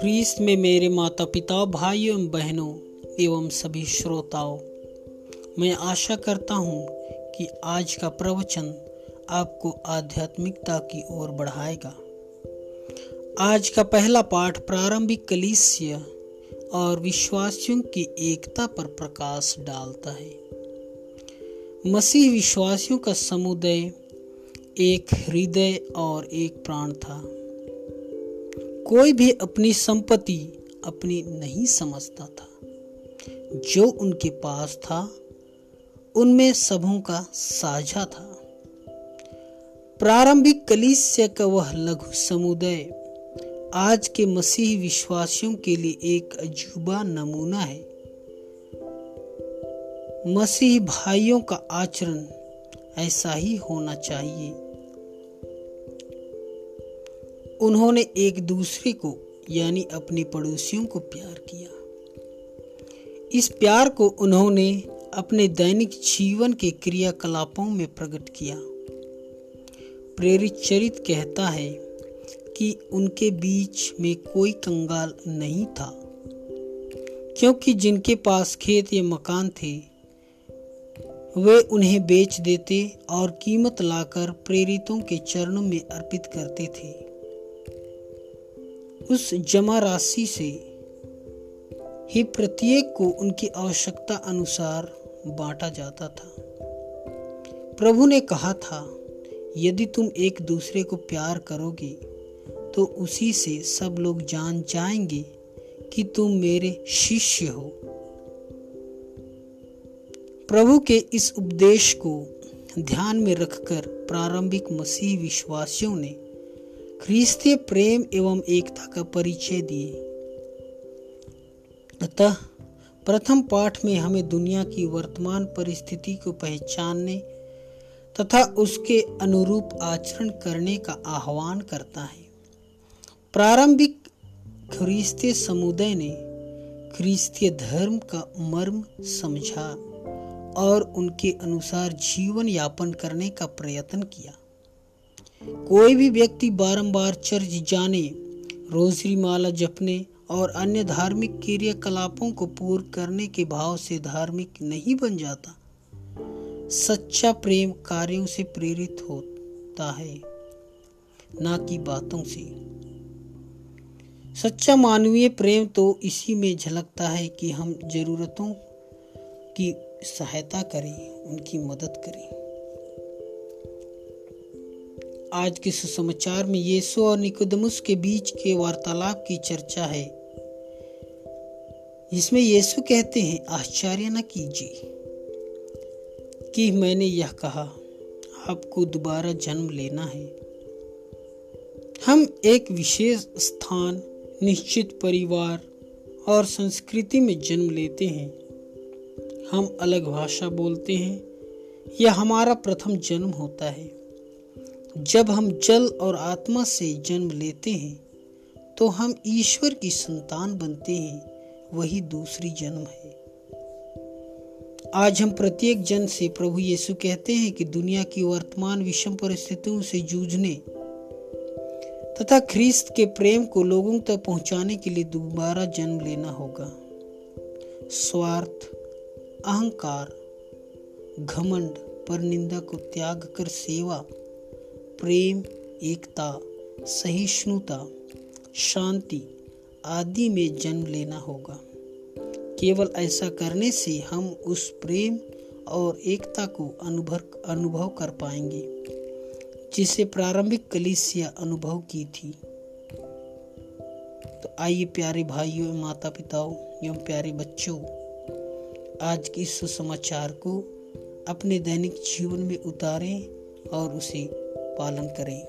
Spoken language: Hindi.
ख्रीस्त में मेरे माता पिता भाइयों एवं बहनों एवं सभी श्रोताओं, मैं आशा करता हूँ कि आज का प्रवचन आपको आध्यात्मिकता की ओर बढ़ाएगा। आज का पहला पाठ प्रारंभिक कलिसिया और विश्वासियों की एकता पर प्रकाश डालता है। मसीह विश्वासियों का समुदाय एक हृदय और एक प्राण था। कोई भी अपनी संपत्ति अपनी नहीं समझता था। जो उनके पास था, उनमें सबों का साझा था। प्रारंभिक कलिसिया का वह लघु समुदाय आज के मसीह विश्वासियों के लिए एक अजूबा नमूना है। मसीह भाइयों का आचरण ऐसा ही होना चाहिए। उन्होंने एक दूसरे को, यानी अपने पड़ोसियों को प्यार किया। इस प्यार को उन्होंने अपने दैनिक जीवन के क्रियाकलापों में प्रकट किया। प्रेरित चरित कहता है कि उनके बीच में कोई कंगाल नहीं था, क्योंकि जिनके पास खेत या मकान थे, वे उन्हें बेच देते और कीमत लाकर प्रेरितों के चरणों में अर्पित करते थे। उस जमा राशि से ही प्रत्येक को उनकी आवश्यकता अनुसार बांटा जाता था। प्रभु ने कहा था, यदि तुम एक दूसरे को प्यार करोगे तो उसी से सब लोग जान जाएँगे कि तुम मेरे शिष्य हो। प्रभु के इस उपदेश को ध्यान में रखकर प्रारंभिक मसीह विश्वासियों ने ख्रीस्तीय प्रेम एवं एकता का परिचय दिए। अतः, प्रथम पाठ में हमें दुनिया की वर्तमान परिस्थिति को पहचानने तथा उसके अनुरूप आचरण करने का आह्वान करता है। प्रारंभिक ख्रीस्तीय समुदाय ने ख्रीस्तीय धर्म का मर्म समझा और उनके अनुसार जीवन यापन करने का प्रयत्न किया। कोई भी व्यक्ति बारंबार चर्च जाने, रोजरी माला जपने और अन्य धार्मिक क्रियाकलापों को पूर्ण करने के भाव से धार्मिक नहीं बन जाता, सच्चा प्रेम कार्यों से प्रेरित होता है, ना कि बातों से। सच्चा मानवीय प्रेम तो इसी में झलकता है कि हम जरूरतों की सहायता करें, उनकी मदद करें। आज के सुसमाचार में यीशु और निकोदमुस के बीच के वार्तालाप की चर्चा है। इसमें यीशु कहते हैं, आश्चर्य न कीजिए कि मैंने यह कहा, आपको दोबारा जन्म लेना है। हम एक विशेष स्थान, निश्चित परिवार और संस्कृति में जन्म लेते हैं। हम अलग भाषा बोलते हैं, यह हमारा प्रथम जन्म होता है। जब हम जल और आत्मा से जन्म लेते हैं तो हम ईश्वर की संतान बनते हैं, वही दूसरी जन्म है। आज हम प्रत्येक जन से प्रभु यीशु कहते हैं कि दुनिया की वर्तमान विषम परिस्थितियों से जूझने तथा ख्रीस्त के प्रेम को लोगों तक पहुँचाने के लिए दोबारा जन्म लेना होगा। स्वार्थ, अहंकार, घमंड पर निंदा को त्याग कर सेवा प्रेम, एकता, सहिष्णुता, शांति आदि में जन्म लेना होगा। केवल ऐसा करने से हम उस प्रेम और एकता को अनुभव अनुभव कर पाएँगे, जिसे प्रारंभिक कलिसिया अनुभव की थी। तो आइए प्यारे भाइयों माता पिताओं एवं प्यारे बच्चों, आज के इस सुसमाचार को अपने दैनिक जीवन में उतारें और उसे पालन करें।